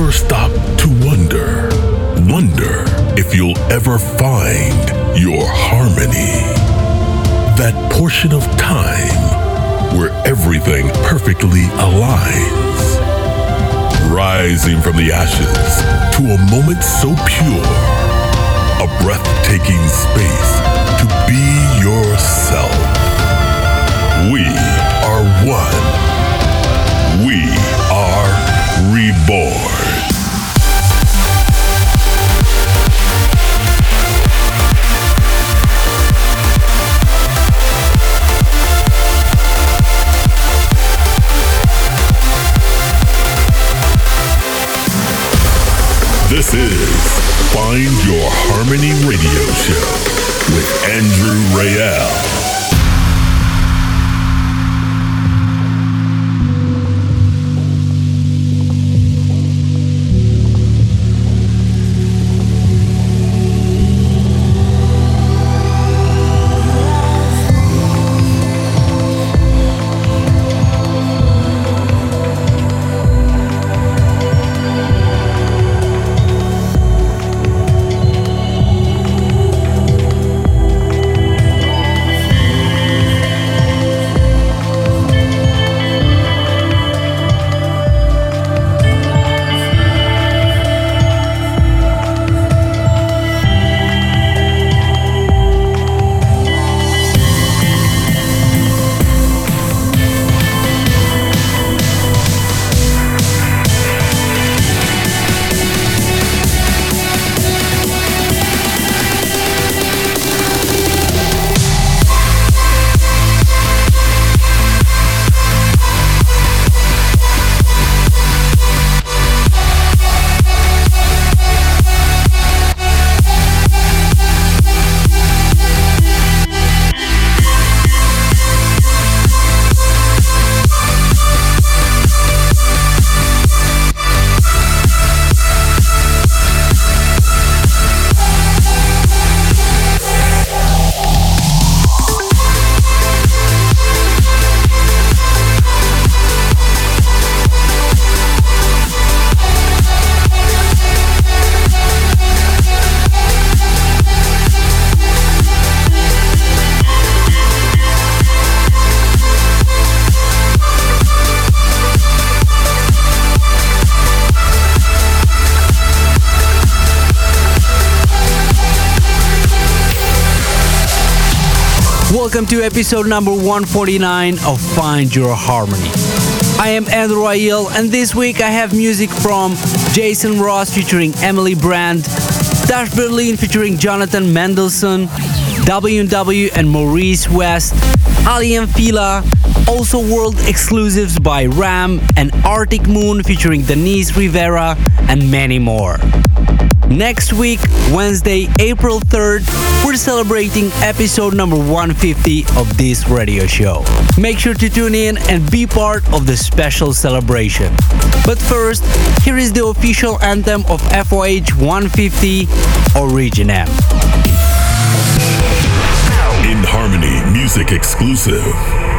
ever stop to wonder, wonder if you'll ever find your harmony? That portion of time where everything perfectly aligns. Rising from the ashes to a moment so pure, a breathtaking space to be yourself. We are one. We are reborn. This is Find Your Harmony Radio Show with Andrew Rayel. Welcome to episode number 149 of Find Your Harmony. I am Andrew Rayel, and this week I have music from Jason Ross featuring Emily Brand, Dash Berlin featuring Jonathan Mendelsohn, W&W and Maurice West, Ali & Fila, also world exclusives by Ram and Arctic Moon featuring Denise Rivera, and many more. Next week, Wednesday, April 3rd, we're celebrating episode number 150 of this radio show. Make sure to tune in and be part of the special celebration. But first, here is the official anthem of FYH 150 Originem. In Harmony Music Exclusive.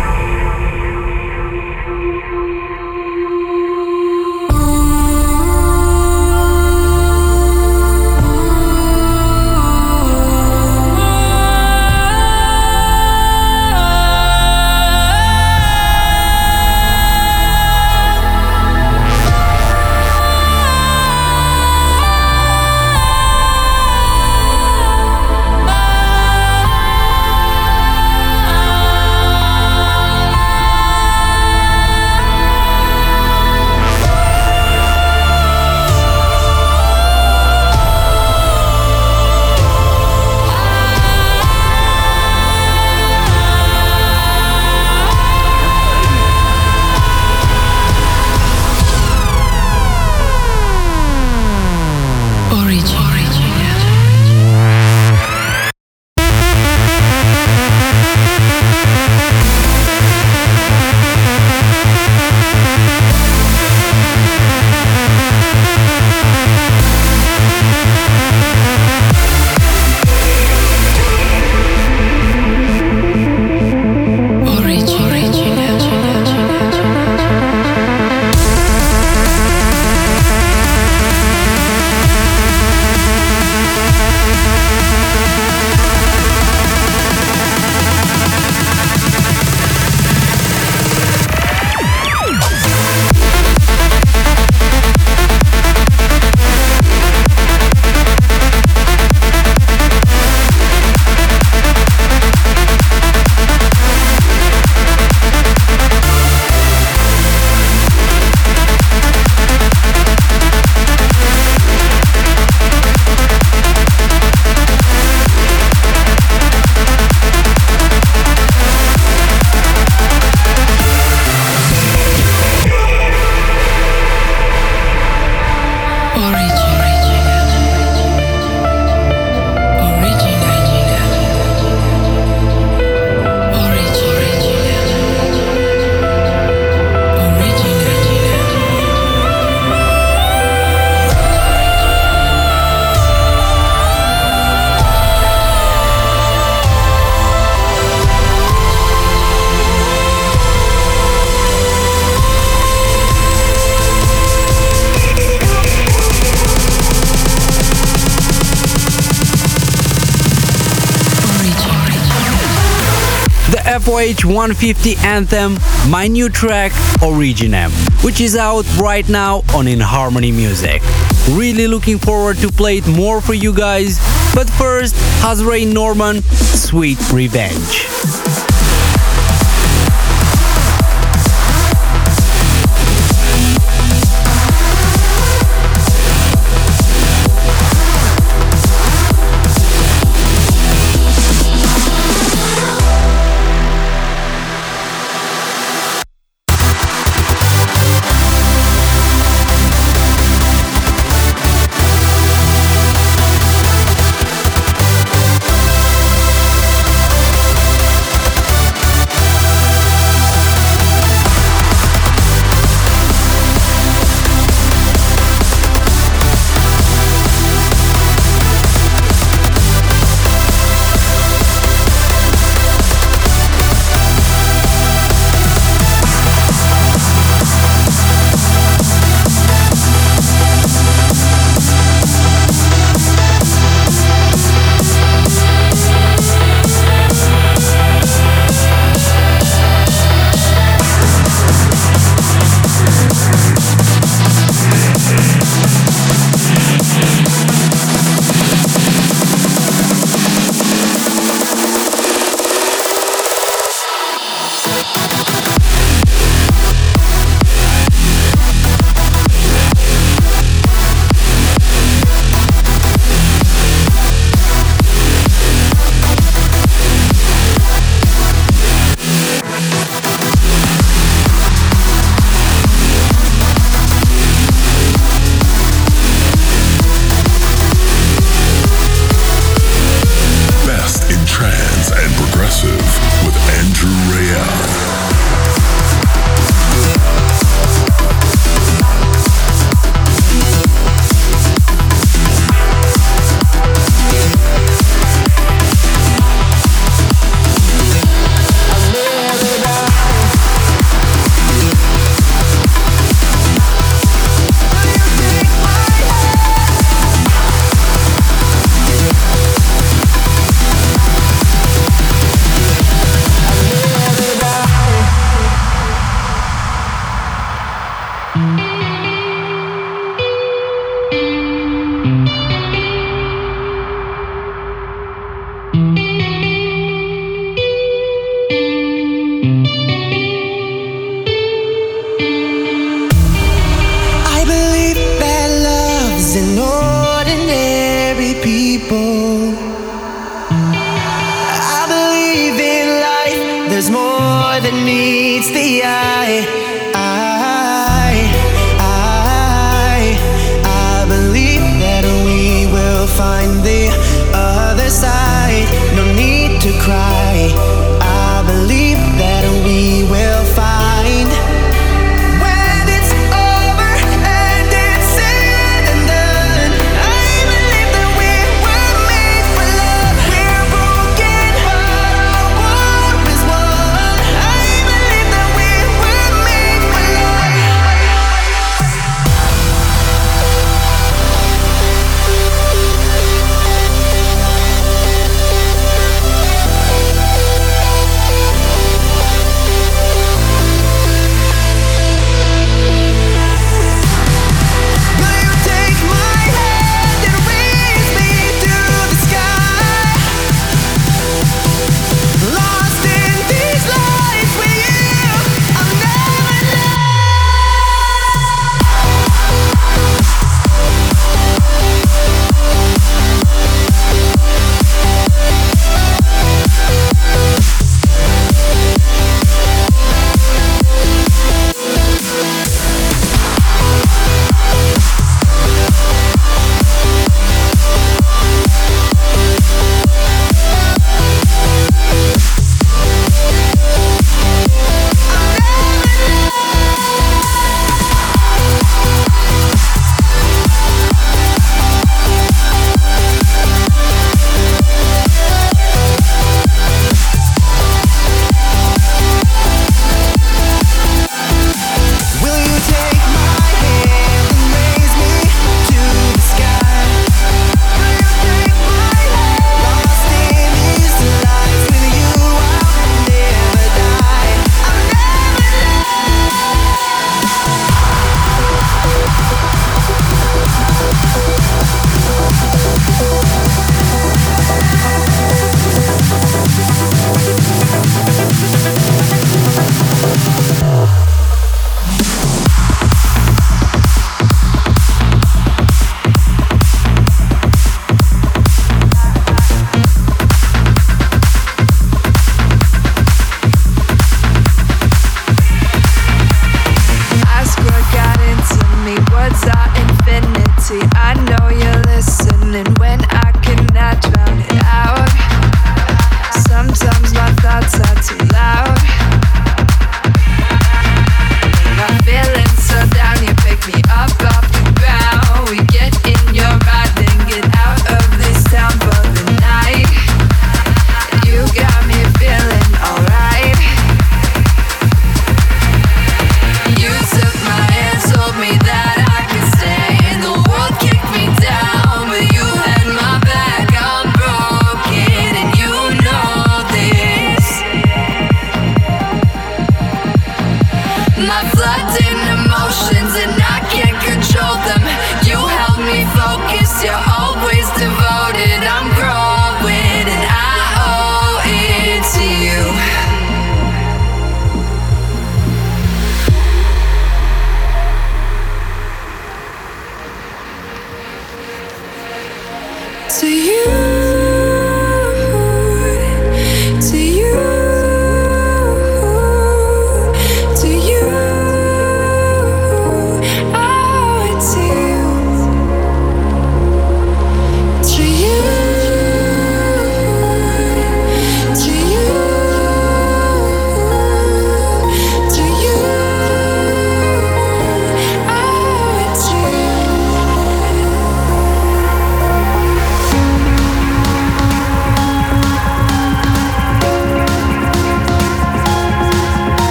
FYH 150 anthem, my new track Originem, which is out right now on In Harmony Music. Really looking forward to play it more for you guys, but first, Hazray Norman, Sweet Revenge. that needs the eye.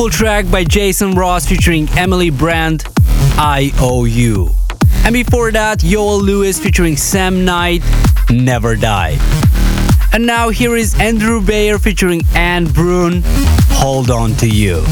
Beautiful track by Jason Ross featuring Emily Brand, I Owe You. And before that, Yoel Lewis featuring Sam Knight, Never Die. And now here is Andrew Bayer featuring Anne Brun, Hold On To You.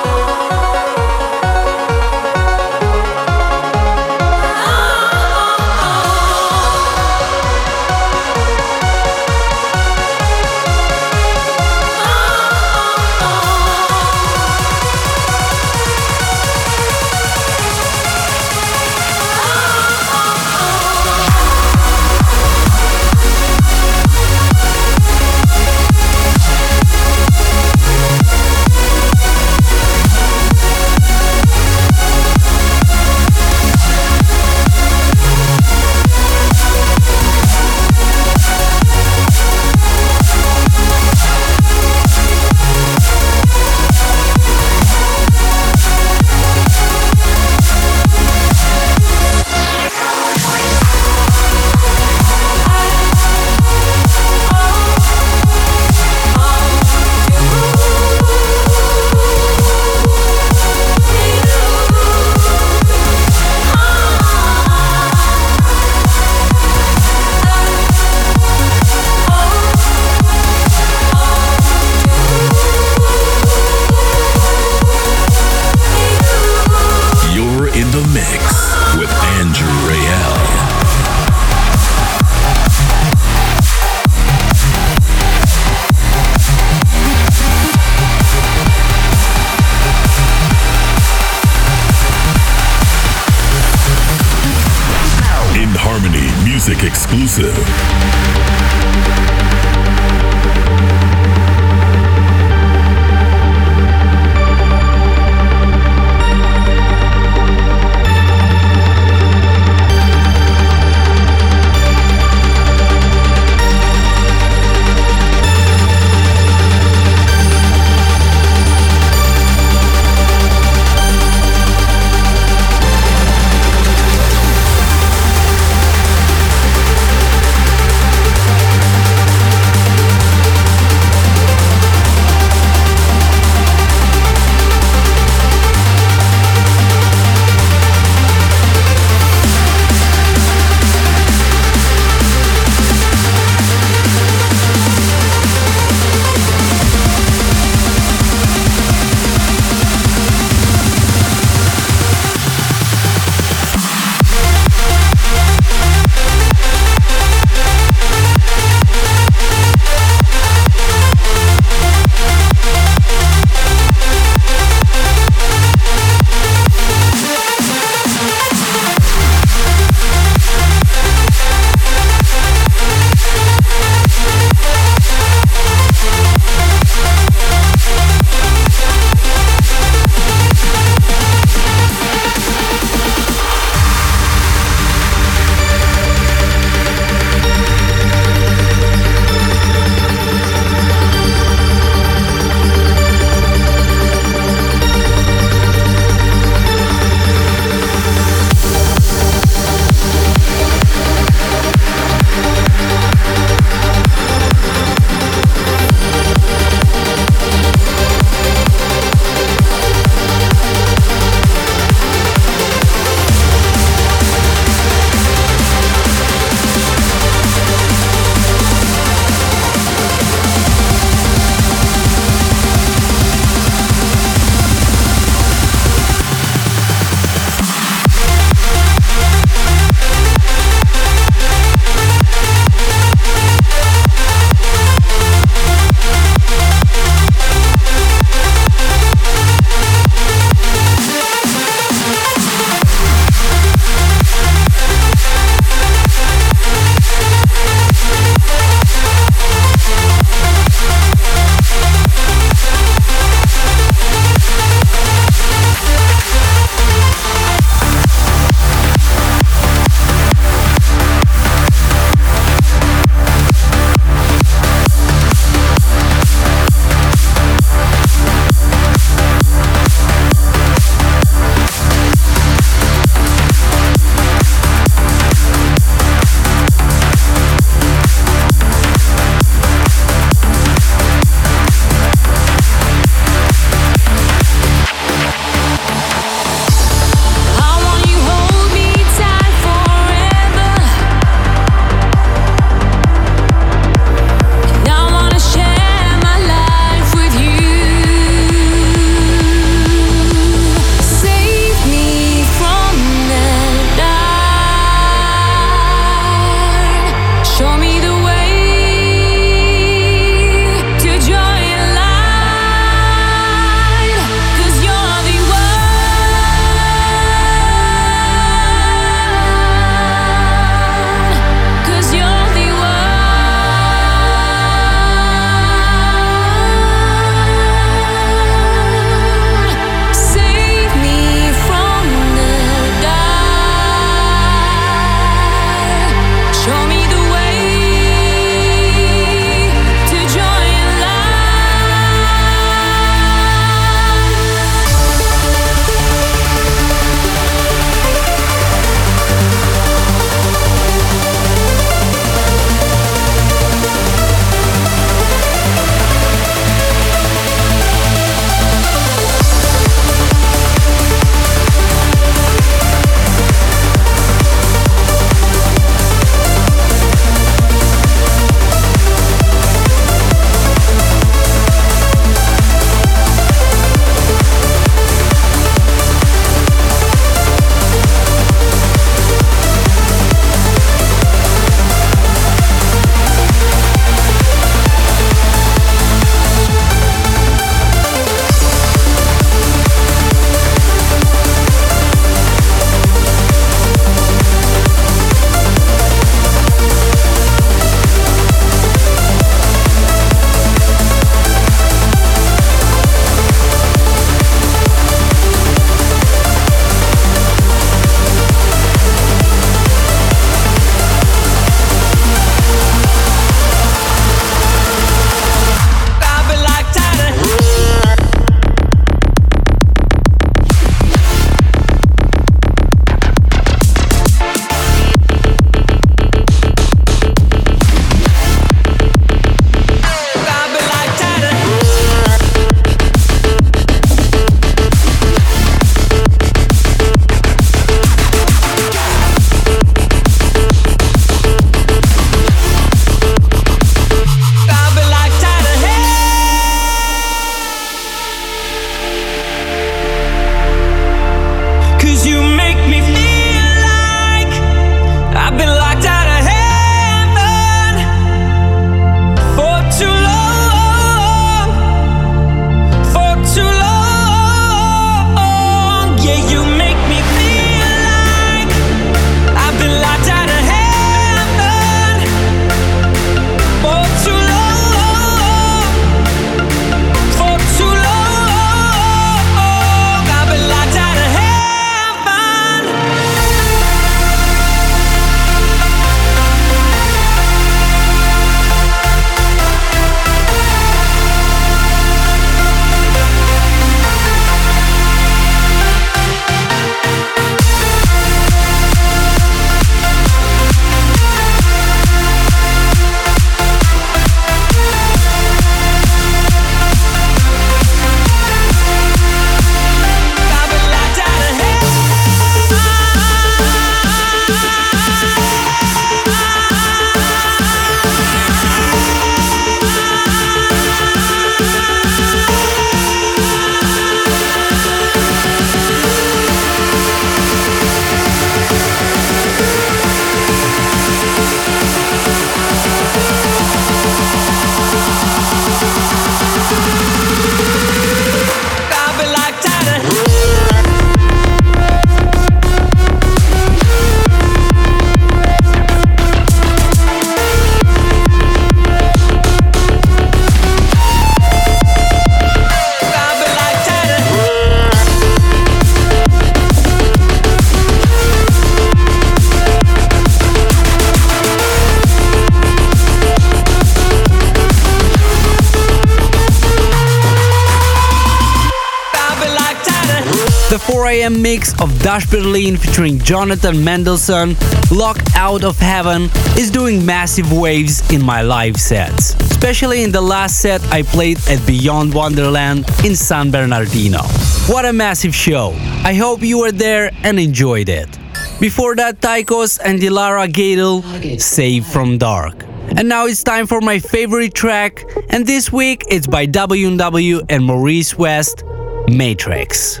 Dash Berlin featuring Jonathan Mendelsohn, Locked Out of Heaven, is doing massive waves in my live sets. Especially in the last set I played at Beyond Wonderland in San Bernardino. What a massive show! I hope you were there and enjoyed it. Before that, Tykos and Dilara Gadel, Save from Dark. And now it's time for my favorite track, and this week it's by W&W and Maurice West, Matrix.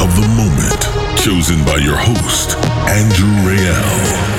Of the moment, chosen by your host, Andrew Rayel.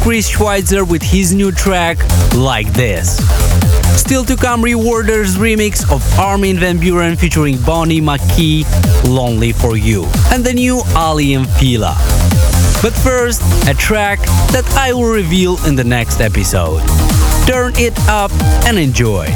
Chris Schweitzer with his new track, Like This. Still to come, ReOrder's remix of Armin van Buuren featuring Bonnie McKee, Lonely for You, and the new Aly and Fila. But first, a track that I will reveal in the next episode. Turn it up and enjoy.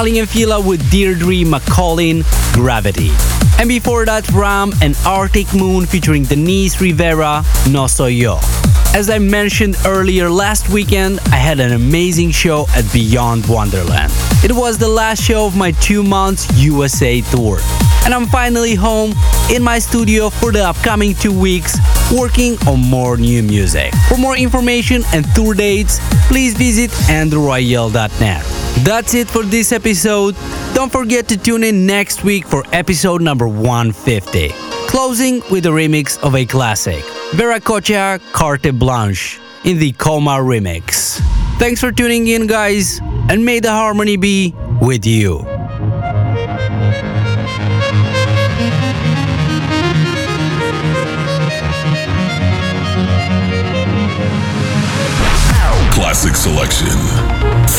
Aly and Fila with Deirdre McLaughlin, Gravity. And before that, Ram and Arctic Moon featuring Denise Rivera, No Soy Yo. As I mentioned earlier, last weekend I had an amazing show at Beyond Wonderland. It was the last show of my two months USA tour. And I'm finally home in my studio for the upcoming two weeks working on more new music. For more information and tour dates, please visit andrewrayel.net. That's it for this episode. Don't forget to tune in next week for episode number 150. Closing with a remix of a classic, Vera Veracocha Carte Blanche in the Coma remix. Thanks for tuning in, guys, and may the harmony be with you. Classic selection.